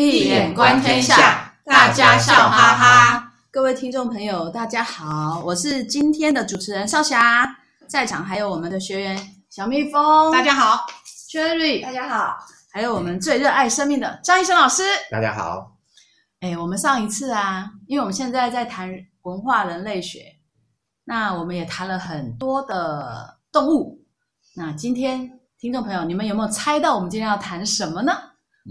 易眼观天下，大家笑哈哈。各位听众朋友，大家好，我是今天的主持人少霞，在场还有我们的学员小蜜蜂，大家好；Cherry，大家好；还有我们最热爱生命的张医生老师，大家好。哎，我们上一次啊，因为我们现在在谈文化人类学，那我们也谈了很多的动物。那今天听众朋友，你们有没有猜到我们今天要谈什么呢？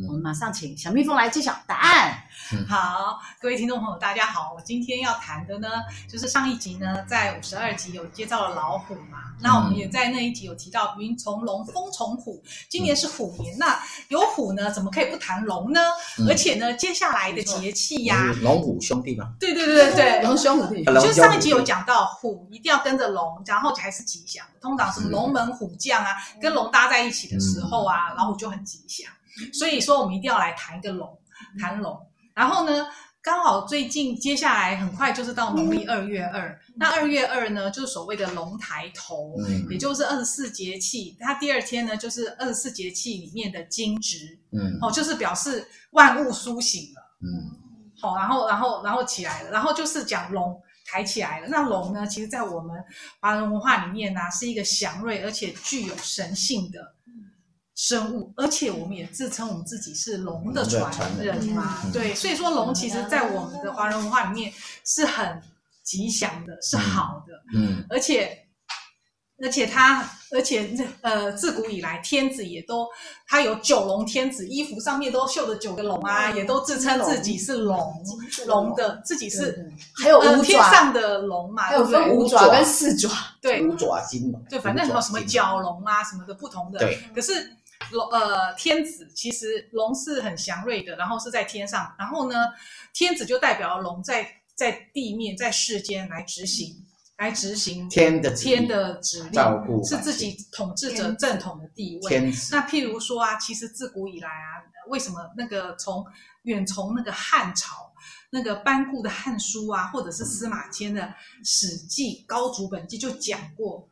我们马上请小蜜蜂来揭晓答案。嗯、好，各位听众朋友，大家好。我今天要谈的呢，就是上一集呢，在五十二集有介绍了老虎嘛。嗯、那我们也在那一集有提到云从龙，风从虎。今年是虎年，嗯、那有虎呢，怎么可以不谈龙呢？嗯、而且呢，接下来的节气呀、啊，龙虎兄弟嘛。对对对对，龙兄虎弟。就上一集有讲到，虎一定要跟着龙，然后才是吉祥。通常什么龙门虎将啊，嗯、跟龙搭在一起的时候啊，嗯、老虎就很吉祥。所以说，我们一定要来谈一个龙，谈龙。然后呢，刚好最近接下来很快就是到农历二月二。嗯、那二月二呢，就是所谓的龙抬头，嗯、也就是二十四节气。它第二天呢，就是二十四节气里面的惊蛰，嗯，哦，就是表示万物苏醒了，嗯，好，然后，然后，然后起来了，然后就是讲龙抬起来了。那龙呢，其实在我们华人文化里面呢、啊，是一个祥瑞而且具有神性的。生物，而且我们也自称我们自己是龙的传人嘛，对，所以说龙其实，在我们的华人文化里面是很吉祥的，是好的，嗯，而且，而且他，而且呃，自古以来，天子也都他有九龙天子，衣服上面都绣的九个龙啊，也都自称自己是龙，龙的自己是，还有五天上的龙嘛，还有分五爪跟四爪，对，五爪金嘛，对，反正什么什么角龙啊什么的不同的，对，可是。龙呃，天子其实龙是很祥瑞的，然后是在天上，然后呢，天子就代表龙在在地面在世间来执行，嗯、来执行天的天的指令，照顾是自己统治者正统的地位。那譬如说啊，其实自古以来啊，为什么那个从远从那个汉朝那个班固的《汉书》啊，或者是司马迁的《史记》《高祖本纪》就讲过，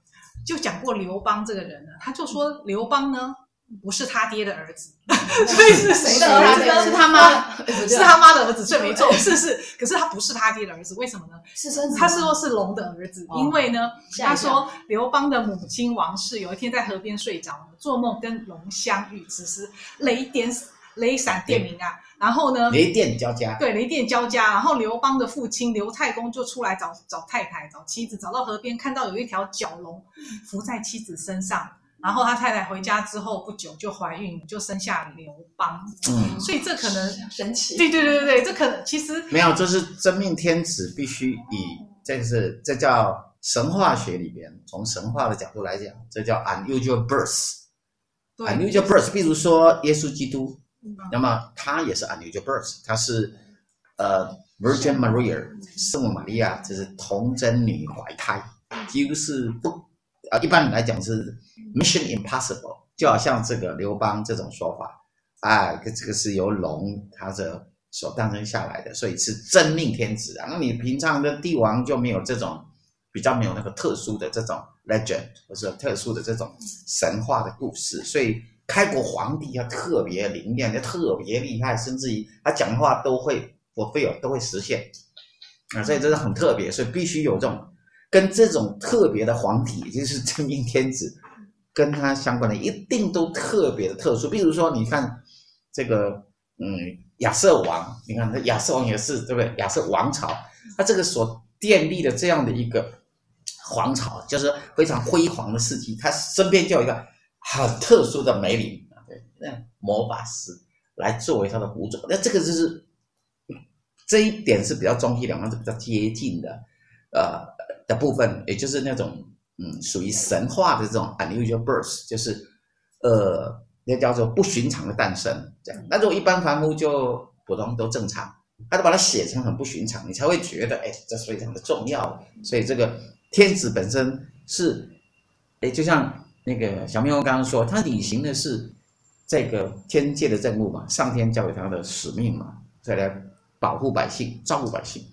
就讲过刘邦这个人呢，他就说刘邦呢。不是他爹的儿子，所以是谁的儿子呢？是他妈，是他妈的儿子，这没错，是是。可是他不是他爹的儿子，为什么呢？是孙子他是说是龙的儿子，因为呢，他说刘邦的母亲王氏有一天在河边睡着了，做梦跟龙相遇，此时雷电雷闪电鸣啊，然后呢，雷电交加，对，雷电交加，然后刘邦的父亲刘太公就出来找找太太，找妻子，找到河边，看到有一条角龙浮在妻子身上。然后他太太回家之后不久就怀孕，就生下刘邦。嗯，所以这可能神奇。对对对对对，这可能其实没有，就是真命天子必须以这个是这叫神话学里边，从神话的角度来讲，这叫 unusual birth。对，unusual birth，比如说耶稣基督，嗯、那么他也是 unusual birth，他是呃 Virgin Maria 圣母玛利亚，就是童贞女怀胎，几乎是不。啊，一般来讲是 Mission Impossible，就好像这个刘邦这种说法，啊，这个是由龙他的所诞生下来的，所以是真命天子啊。那你平常的帝王就没有这种比较没有那个特殊的这种 legend，或者特殊的这种神话的故事，所以开国皇帝要特别灵验，要特别厉害，甚至于他讲话都会会有都会实现啊，所以这是很特别，所以必须有这种。跟这种特别的皇帝，也就是真命天子，跟他相关的一定都特别的特殊。比如说，你看这个，嗯，亚瑟王，你看亚瑟王也是对不对？亚瑟王朝，他这个所建立的这样的一个皇朝，就是非常辉煌的事迹。他身边就有一个很特殊的梅林，对，那魔法师来作为他的辅佐。那这个就是这一点是比较中西两方是比较接近的，呃。的部分，也就是那种嗯，属于神话的这种 unusual birth，就是呃，那叫做不寻常的诞生，这样。那如果一般凡夫就普通都正常，他就把它写成很不寻常，你才会觉得哎，这是非常的重要。所以这个天子本身是，哎，就像那个小蜜蜂刚刚说，他履行的是这个天界的任务嘛，上天交给他的使命嘛，再来保护百姓，照顾百姓。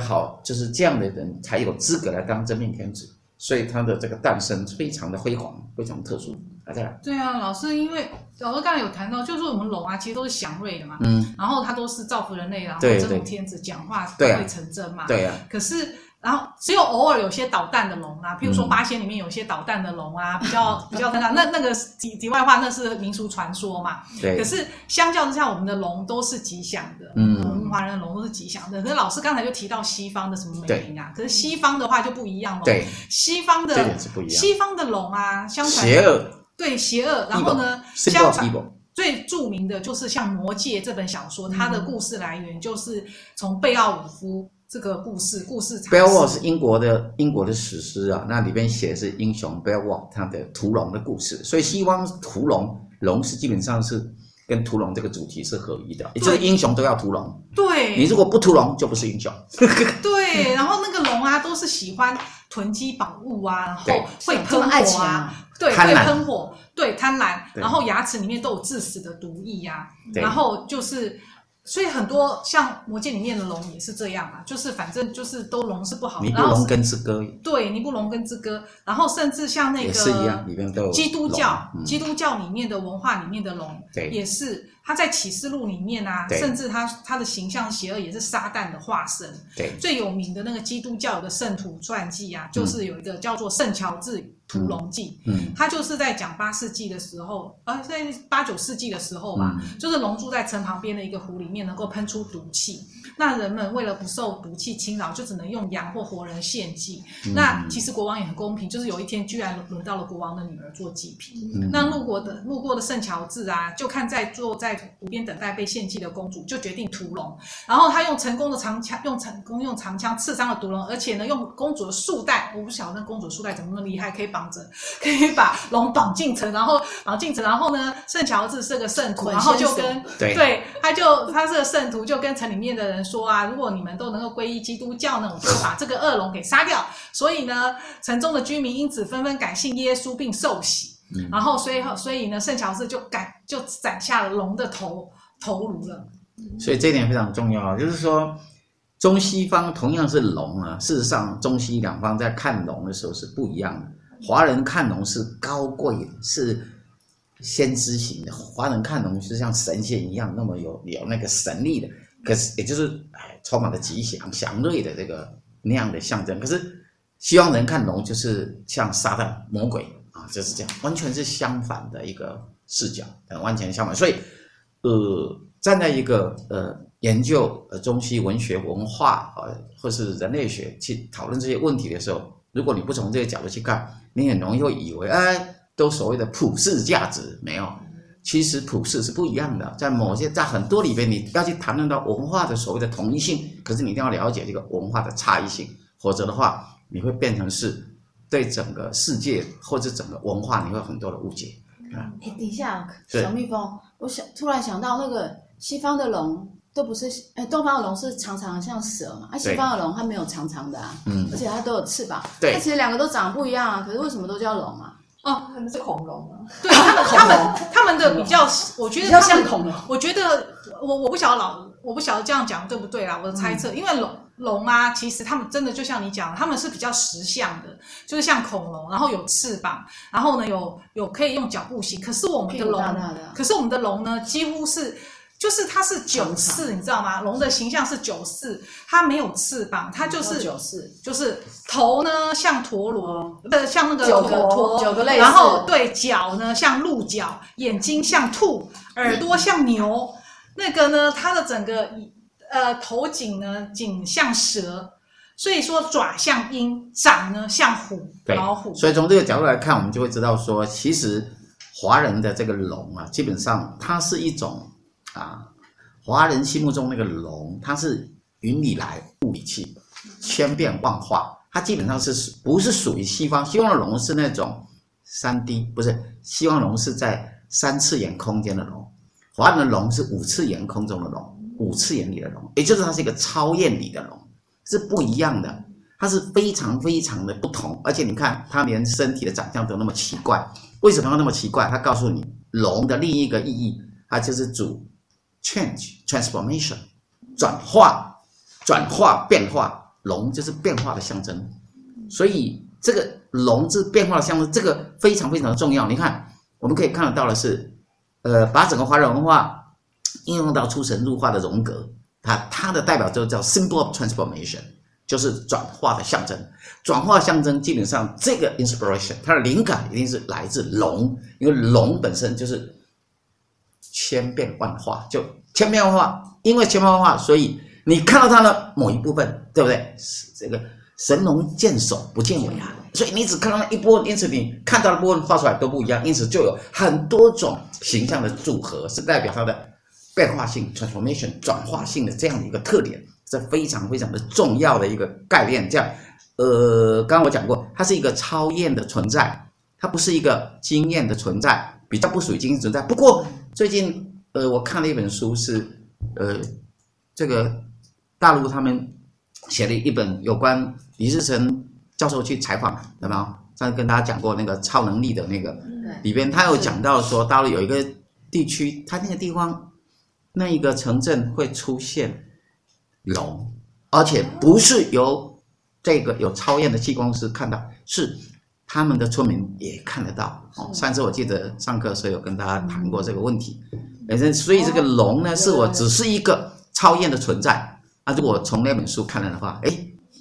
好，就是这样的人才有资格来当真命天子。所以他的这个诞生非常的辉煌，非常特殊。啊，再来。对啊，老师，因为老师刚才有谈到，就是我们龙啊，其实都是祥瑞的嘛，嗯，然后他都是造福人类，然后对真武天子讲话对啊会成真嘛，对啊，可是。然后只有偶尔有些捣蛋的龙啊，譬如说八仙里面有些捣蛋的龙啊，嗯、比较比较那那那个题题外话，那是民俗传说嘛。对。可是相较之下，我们的龙都是吉祥的，嗯，我们华人的龙都是吉祥的。可是老师刚才就提到西方的什么美名啊，可是西方的话就不一样了。对。西方的。西方的龙啊，相传邪恶。对，邪恶。然后呢，相传最著名的就是像《魔戒》这本小说，它的故事来源就是从贝奥武夫。这个故事，故事。Beowulf 是英国的英国的史诗啊，那里边写的是英雄 Beowulf 他的屠龙的故事，所以西方屠龙，龙是基本上是跟屠龙这个主题是合一的，也就是英雄都要屠龙。对，你如果不屠龙，就不是英雄。对，然后那个龙啊，都是喜欢囤积宝物啊，然后会喷火啊，对，会喷火，对，贪婪，然后牙齿里面都有致死的毒液呀、啊，然后就是。所以很多像魔戒里面的龙也是这样啊，就是反正就是都龙是不好的。尼布龙根之歌。对，尼布龙根之歌。然后甚至像那个是一样，里面都有基督教，嗯、基督教里面的文化里面的龙，对，也是他在启示录里面啊，甚至他他的形象邪恶也是撒旦的化身。对，最有名的那个基督教有个圣徒传记啊，就是有一个叫做圣乔治。屠龙记，嗯，他就是在讲八世纪的时候，呃，在八九世纪的时候吧，嗯、就是龙住在城旁边的一个湖里面，能够喷出毒气。那人们为了不受毒气侵扰，就只能用羊或活人献祭。嗯、那其实国王也很公平，就是有一天居然轮到了国王的女儿做祭品。嗯、那路过的路过的圣乔治啊，就看在坐在湖边等待被献祭的公主，就决定屠龙。然后他用成功的长枪，用成功用长枪刺伤了毒龙，而且呢，用公主的束带，我不晓得那公主的束带怎么那么厉害，可以绑着，可以把龙绑进城，然后绑进城。然后呢，圣乔治是个圣徒，然后就跟对，对，他就他是个圣徒，就跟城里面的人。说啊，如果你们都能够皈依基督教呢，我就会把这个恶龙给杀掉。所以呢，城中的居民因此纷纷改信耶稣并受洗。嗯、然后，所以所以呢，圣乔治就改就斩下了龙的头头颅了。所以这一点非常重要，就是说中西方同样是龙啊，事实上中西两方在看龙的时候是不一样的。华人看龙是高贵的，是先知型的；华人看龙是像神仙一样，那么有有那个神力的。可是，也就是哎，充满了吉祥、祥瑞的这个那样的象征。可是，西方人看龙就是像撒旦、魔鬼就是这样，完全是相反的一个视角，完全相反。所以，呃，站在一个呃研究呃中西文学文化啊，或是人类学去讨论这些问题的时候，如果你不从这个角度去看，你很容易会以为哎，都所谓的普世价值没有。其实普世是不一样的，在某些在很多里边，你要去谈论到文化的所谓的同一性，可是你一定要了解这个文化的差异性，否则的话，你会变成是对整个世界或者整个文化，你会有很多的误解啊。哎，等一下，小蜜蜂，我想突然想到那个西方的龙都不是，哎，东方的龙是长长的像蛇嘛，啊，西方的龙它没有长长的啊，嗯，而且它都有翅膀，对，它其实两个都长得不一样啊，可是为什么都叫龙啊？哦，他们是恐龙啊！对他们，他们他们的比较，我觉得比较像恐龙。我觉得我我不晓得老，我不晓得这样讲对不对啦？我的猜测，嗯、因为龙龙啊，其实他们真的就像你讲，他们是比较实相的，就是像恐龙，然后有翅膀，然后呢有有可以用脚步行。可是我们的龙，大大的可是我们的龙呢，几乎是。就是它是九四，你知道吗？龙的形象是九四，它没有翅膀，它就是九四，就是头呢像陀螺，呃，像那个九个陀，九个类，然后对脚呢像鹿角，眼睛像兔，耳朵像牛，那个呢，它的整个呃头颈呢颈像蛇，所以说爪像鹰，掌呢像虎，老虎。所以从这个角度来看，我们就会知道说，其实华人的这个龙啊，基本上它是一种。啊，华人心目中那个龙，它是云里来雾里去，千变万化。它基本上是不是属于西方？西方的龙是那种三 D，不是西方龙是在三次元空间的龙，华人的龙是五次元空中的龙，五次元里的龙，也就是它是一个超验里的龙，是不一样的。它是非常非常的不同，而且你看它连身体的长相都那么奇怪，为什么要那么奇怪？它告诉你龙的另一个意义，它就是主。Change, transformation，转化，转化变化，龙就是变化的象征。所以这个龙是变化的象征，这个非常非常的重要。你看，我们可以看得到的是，呃，把整个华人文化应用到出神入化的荣格，它它的代表就叫 symbol of transformation，就是转化的象征。转化象征基本上这个 inspiration，它的灵感一定是来自龙，因为龙本身就是千变万化，就千变万化，因为千变万化，所以你看到它的某一部分，对不对？这个。神龙见首不见尾啊，所以你只看到那一波，因此你看到的部分画出来都不一样，因此就有很多种形象的组合，是代表它的变化性 （transformation） 转化性的这样的一个特点，是非常非常的重要的一个概念。这样，呃，刚刚我讲过，它是一个超验的存在，它不是一个经验的存在，比较不属于经验存在。不过最近，呃，我看了一本书是，呃，这个大陆他们。写了一本有关李志成教授去采访，有没有？上次跟大家讲过那个超能力的那个，里边他有讲到说，大陆有一个地区，他那个地方那一个城镇会出现龙，而且不是由这个有超验的气功师看到，是他们的村民也看得到。哦，上次我记得上课时候有跟大家谈过这个问题，本身所以这个龙呢，是我只是一个超验的存在。那、啊、如果从那本书看来的话，哎，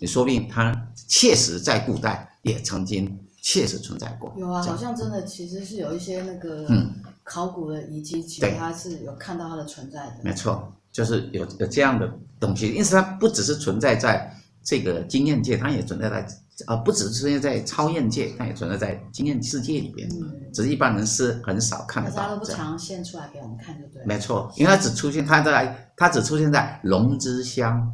你说不定它确实在古代也曾经确实存在过。有啊，好像真的其实是有一些那个嗯考古的遗迹，其实它是有看到它的存在的。没错，就是有有这样的东西，因此它不只是存在在这个经验界，它也存在在。呃，不只是存在在超验界，它也存在在经验世界里边。嗯，只是一般人是很少看得到。它都不常现出来给我们看，对不对？没错，因为它只出现，它在它只出现在龙之乡。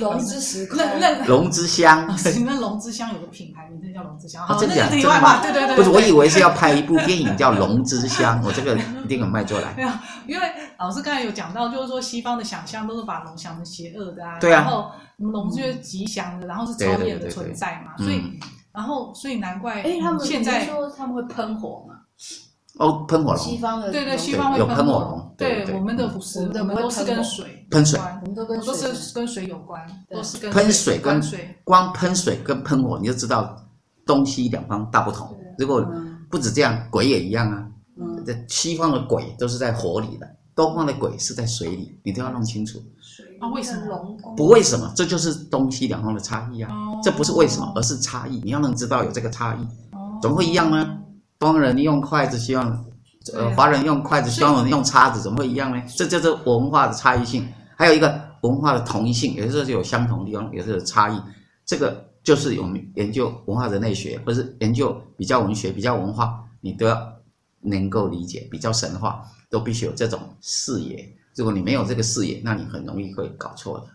龙之时空。那那龙之乡。那龙之乡有个品牌名字叫龙之乡。啊，这个讲题外话，对对对。不是，我以为是要拍一部电影叫《龙之乡》，我这个一定很卖出来。没有，因为老师刚才有讲到，就是说西方的想象都是把龙想成邪恶的啊。对啊。然后。龙就是吉祥的，然后是超验的存在嘛，所以，然后所以难怪，哎，他们现在说他们会喷火嘛？哦，喷火龙，西方的对对，西方会有喷火龙，对，我们的不是，我们都是跟水喷水，我们都跟都是跟水有关，都是跟喷水跟水，光喷水跟喷火，你就知道东西两方大不同。如果不止这样，鬼也一样啊。这西方的鬼都是在火里的，东方的鬼是在水里，你都要弄清楚。啊，为什么龙？不为什么，这就是东西两方的差异啊。这不是为什么，而是差异。你要能知道有这个差异，怎么会一样呢？东人用筷子，希望呃华人用筷子，希望人用叉子，怎么会一样呢？这就是文化的差异性。还有一个文化的同一性，有时候就有相同的地方，有时候有差异。这个就是我们研究文化人类学，或是研究比较文学、比较文化，你都要能够理解。比较神话，都必须有这种视野。如果你没有这个视野，那你很容易会搞错的。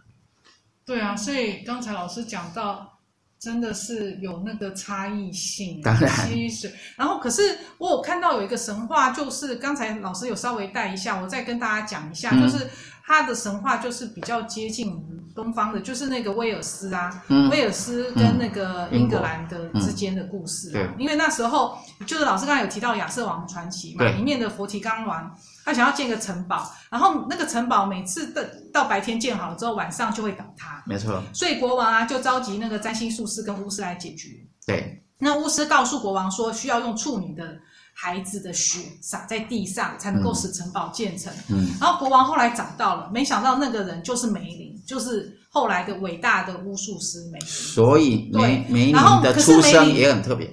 对啊，所以刚才老师讲到，真的是有那个差异性。当然。溪水，然后可是我有看到有一个神话，就是刚才老师有稍微带一下，我再跟大家讲一下，嗯、就是他的神话就是比较接近东方的，就是那个威尔斯啊，嗯、威尔斯跟那个英格兰的之间的故事。对、嗯。因为那时候就是老师刚才有提到亚瑟王传奇嘛，里面的佛提冈王。他想要建个城堡，然后那个城堡每次的到白天建好了之后，晚上就会倒塌。没错。所以国王啊就召集那个占星术师跟巫师来解决。对。那巫师告诉国王说，需要用处女的孩子的血洒在地上，才能够使城堡建成。嗯。然后国王后来找到了，没想到那个人就是梅林，就是后来的伟大的巫术师梅林。所以梅梅林的出生也很特别。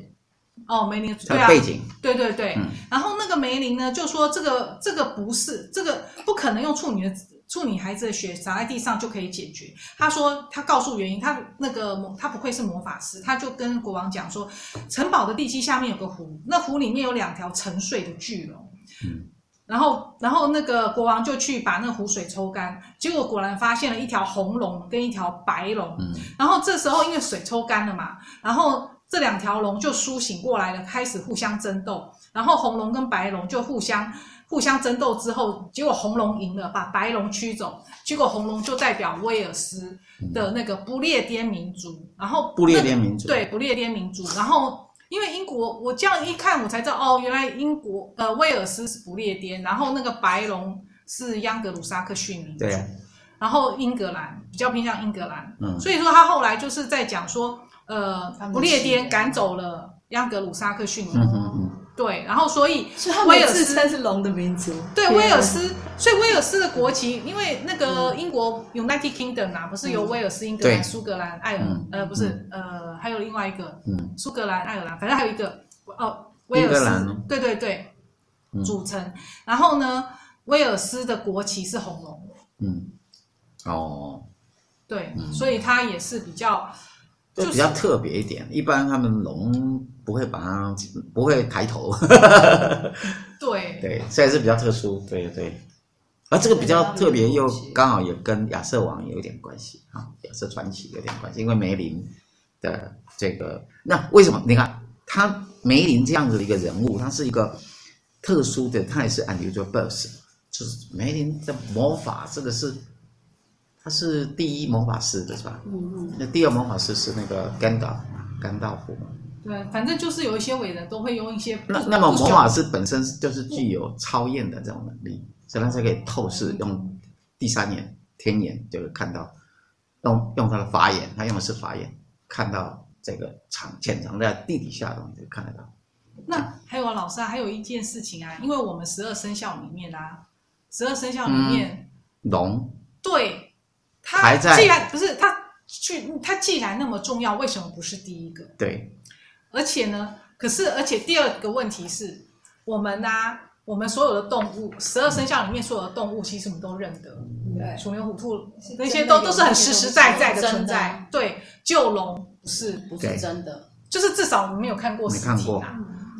哦，梅林对啊，背景对对对，嗯、然后那个梅林呢，就说这个这个不是这个不可能用处女的处女孩子的血洒在地上就可以解决。他说他告诉原因，他那个魔他不愧是魔法师，他就跟国王讲说，城堡的地基下面有个湖，那湖里面有两条沉睡的巨龙。嗯，然后然后那个国王就去把那湖水抽干，结果果然发现了一条红龙跟一条白龙。嗯，然后这时候因为水抽干了嘛，然后。这两条龙就苏醒过来了，开始互相争斗。然后红龙跟白龙就互相互相争斗之后，结果红龙赢了，把白龙驱走。结果红龙就代表威尔斯的那个不列颠民族。然后不列颠民族对不列颠民族。然后因为英国，我这样一看，我才知道哦，原来英国呃威尔斯是不列颠，然后那个白龙是央格鲁萨克逊民族。对。然后英格兰比较偏向英格兰，嗯，所以说他后来就是在讲说。呃不列颠赶走了央格鲁萨克逊尼。嗯。对，然后所以所以他们自称是龙的民族。对，威尔斯，所以威尔斯的国旗，因为那个英国 United Kingdom 啊，不是由威尔斯、英格兰、苏格兰、爱尔，呃，不是，呃，还有另外一个，嗯，苏格兰、爱尔兰，反正还有一个，哦，威尔斯，对对对，组成。然后呢，威尔斯的国旗是红龙。嗯，哦，对，所以它也是比较。就比较特别一点，一般他们龙不会把它不会抬头。对对，所以是比较特殊，对对。而这个比较特别，又刚好也跟亚瑟王有一点关系啊，亚瑟传奇有点关系，因为梅林的这个，那为什么？你看他梅林这样子的一个人物，他是一个特殊的，他也是 unusual birth，就是梅林的魔法，这个是。他是第一魔法师的是吧？嗯嗯。那第二魔法师是那个甘道甘道夫。对，反正就是有一些伟人都会用一些。那那么魔法师本身就是具有超验的这种能力，所以他才可以透视，用第三眼天眼就会看到，用用他的法眼，他用的是法眼，看到这个藏潜藏在地底下的东西就看得到。那还有啊，老师啊，还有一件事情啊，因为我们十二生肖里面啊，十二生肖里面、嗯、龙对。他既然不是他去，他既然那么重要，为什么不是第一个？对，而且呢，可是而且第二个问题是，我们呢、啊，我们所有的动物，十二生肖里面所有的动物，其实我们都认得，对，鼠牛虎兔那些都都是很实实在在的存在。对，救龙不是不是真的，就是至少我们没有看过实体、啊、没看过。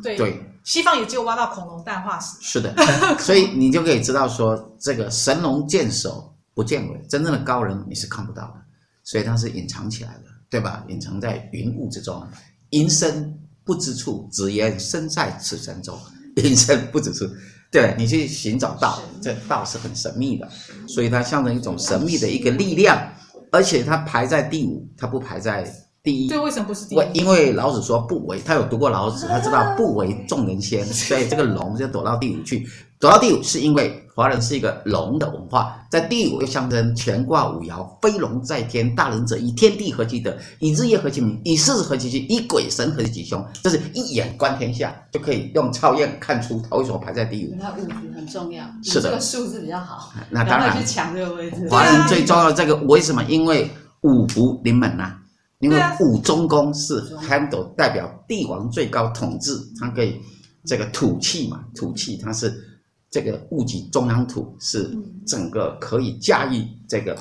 对对，西方也只有挖到恐龙蛋化石。是的，所以你就可以知道说，这个神龙见首。不见尾，真正的高人你是看不到的，所以他是隐藏起来的，对吧？隐藏在云雾之中，隐身不知处，只言身在此山中。隐身不知处，对，你去寻找道，这道是很神秘的，所以它象征一种神秘的一个力量，而且它排在第五，它不排在第一。对，为什么不是第一？因为老子说不为，他有读过老子，他知道不为众人先，所以这个龙就躲到第五去。躲到第五，是因为华人是一个龙的文化，在第五又象征乾卦五爻，飞龙在天，大人者以天地合其德，以日夜合其明，以四时合其序，以鬼神合其吉凶。这是一眼观天下，就可以用超验看出他为什么排在第五。那五行很重要，是的，这个数字比较好。那当然去抢这个位置。华人最重要的这个为什么？因为五福临门呐、啊，因为五中宫是 handle 代表帝王最高统治，它可以这个土气嘛，土气它是。这个戊己中央土是整个可以驾驭这个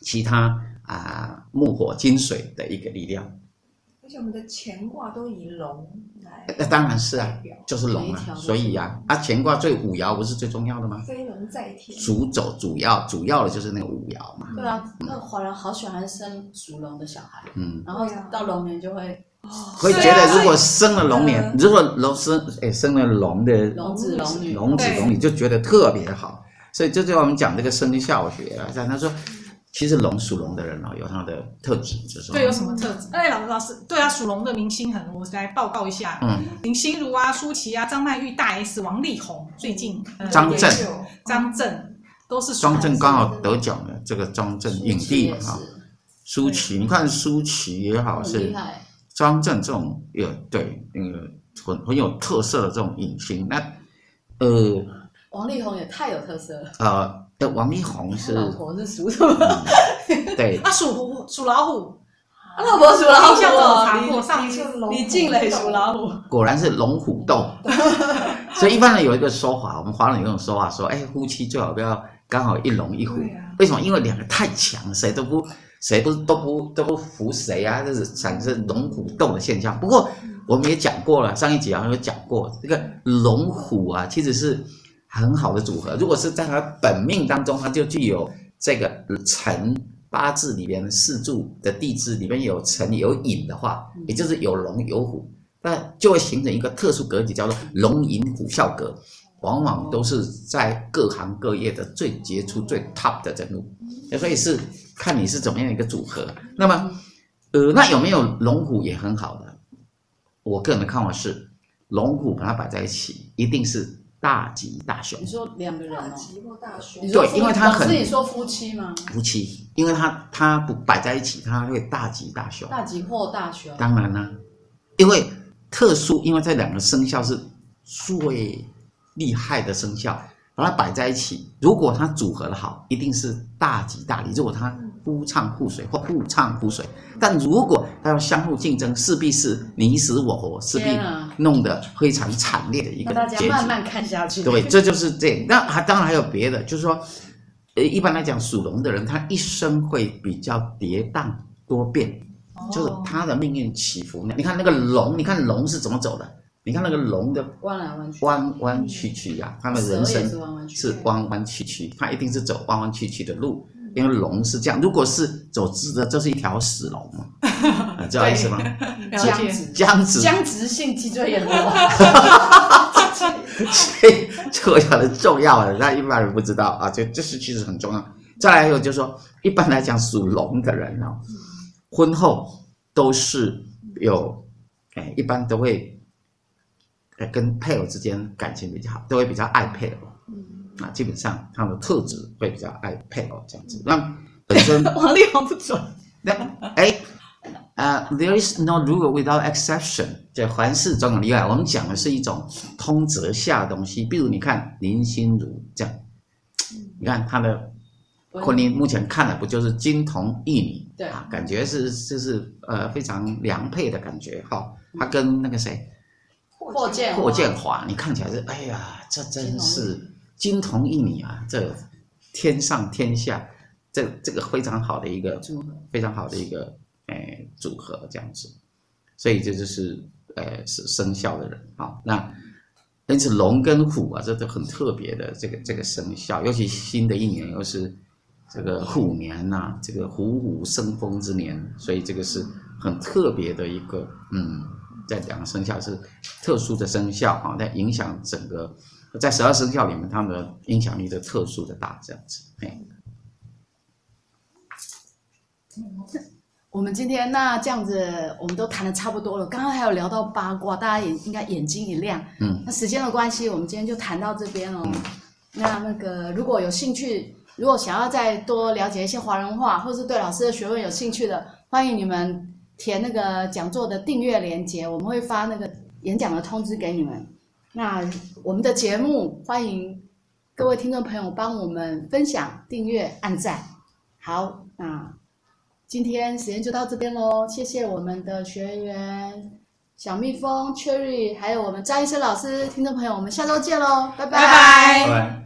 其他啊、呃、木火金水的一个力量，而且我们的乾卦都以龙来，那当然是啊，就是龙啊，所以啊啊乾卦最五爻不是最重要的吗？飞龙在天，主走主要主要的就是那个五爻嘛。对啊，那华人好喜欢生属龙的小孩，嗯，然后到龙年就会。会觉得，如果生了龙年，如果龙生哎生了龙的龙子龙女，龙子龙女就觉得特别好。所以这就我们讲这个生肖学啊，像他说，其实龙属龙的人哦，有他的特质，就是对，有什么特质？哎，老师老师，对啊，属龙的明星很多，我来报告一下。嗯，林心如啊，舒淇啊，张曼玉、大 S、王力宏，最近张震、张震都是张震刚好得奖了这个张震影帝嘛哈。舒淇，你看舒淇也好是。张震这种有对那个很很有特色的这种影星，那呃，王力宏也太有特色了啊！呃，王力宏是老婆是属什么？对，他属虎，属老虎。老婆属老虎，像我上一次李静蕾属老虎，果然是龙虎斗。所以一般人有一个说法，我们华人有一种说法说，哎，夫妻最好不要刚好一龙一虎。为什么？因为两个太强，谁都不。谁不都不都不服谁啊？这是产生龙虎斗的现象。不过我们也讲过了，上一集好像有讲过，这个龙虎啊，其实是很好的组合。如果是在他本命当中，他就具有这个辰八字里边四柱的地支里边有辰有寅的话，也就是有龙有虎，那就会形成一个特殊格局，叫做龙寅虎啸格，往往都是在各行各业的最杰出、最 top 的人物。所以是。看你是怎么样一个组合，那么，呃，那有没有龙虎也很好的？我个人的看法是，龙虎把它摆在一起，一定是大吉大凶你。说两个人大哦？吉或大凶对因为他很老师你说夫妻吗？夫妻，因为他他不摆在一起，他会大吉大凶。大吉或大凶？当然啦、因为特殊，因为这两个生肖是最厉害的生肖，把它摆在一起，如果它组合的好，一定是大吉大利。如果它夫唱妇随或妇唱互随，但如果他要相互竞争，势必是你死我活，势必弄得非常惨烈的一个大结局。家慢慢看下去。对，这就是这样。那还当然还有别的，就是说，呃，一般来讲，属龙的人他一生会比较跌宕多变，哦就是他的命运起伏。你看那个龙，你看龙是怎么走的？你看那个龙的弯来弯去，弯弯曲曲呀、他的人生是弯弯曲曲是弯弯曲曲，他一定是走弯弯曲曲的路，因为龙是这样。如果是走直的，这是一条死龙嘛，啊知道意思吗？僵直，僵直僵直性脊椎炎多。所以这个很重要的，那一般人不知道啊，这这是其实很重要。再来还有就是说，一般来讲属龙的人哦，婚后都是有，哎，一般都会，哎，跟配偶之间感情比较好，都会比较爱配偶。啊，基本上他们的特质会比较爱配偶这样子。那本身 王力宏不准。那哎，呃、uh,，there is no rule without exception，这凡事总有例外。我们讲的是一种通则下的东西。比如你看林心如这样，你看她的婚姻目前看来不就是金童玉女？对啊，感觉是就是呃非常良配的感觉哈。她跟那个谁霍建霍建华，你看起来是哎呀，这真是金童玉女啊，这天上天下。这这个非常好的一个组合，非常好的一个诶组合这样子，所以这就是呃是生肖的人啊。那因此龙跟虎啊，这都很特别的这个这个生肖，尤其新的一年又是这个虎年呐、啊，这个虎虎生风之年，所以这个是很特别的一个嗯，在两个生肖是特殊的生肖啊，在影响整个在十二生肖里面，他们的影响力的特殊的大这样子，哎。我们今天那这样子，我们都谈的差不多了。刚刚还有聊到八卦，大家也应该眼睛一亮。嗯，那时间的关系，我们今天就谈到这边哦。那那个如果有兴趣，如果想要再多了解一些华人话，或是对老师的学问有兴趣的，欢迎你们填那个讲座的订阅链接，我们会发那个演讲的通知给你们。那我们的节目，欢迎各位听众朋友帮我们分享、订阅、按赞。好，那。今天时间就到这边喽，谢谢我们的学员小蜜蜂 Cherry，还有我们张医生老师，听众朋友，我们下周见喽，拜拜。拜拜。拜拜。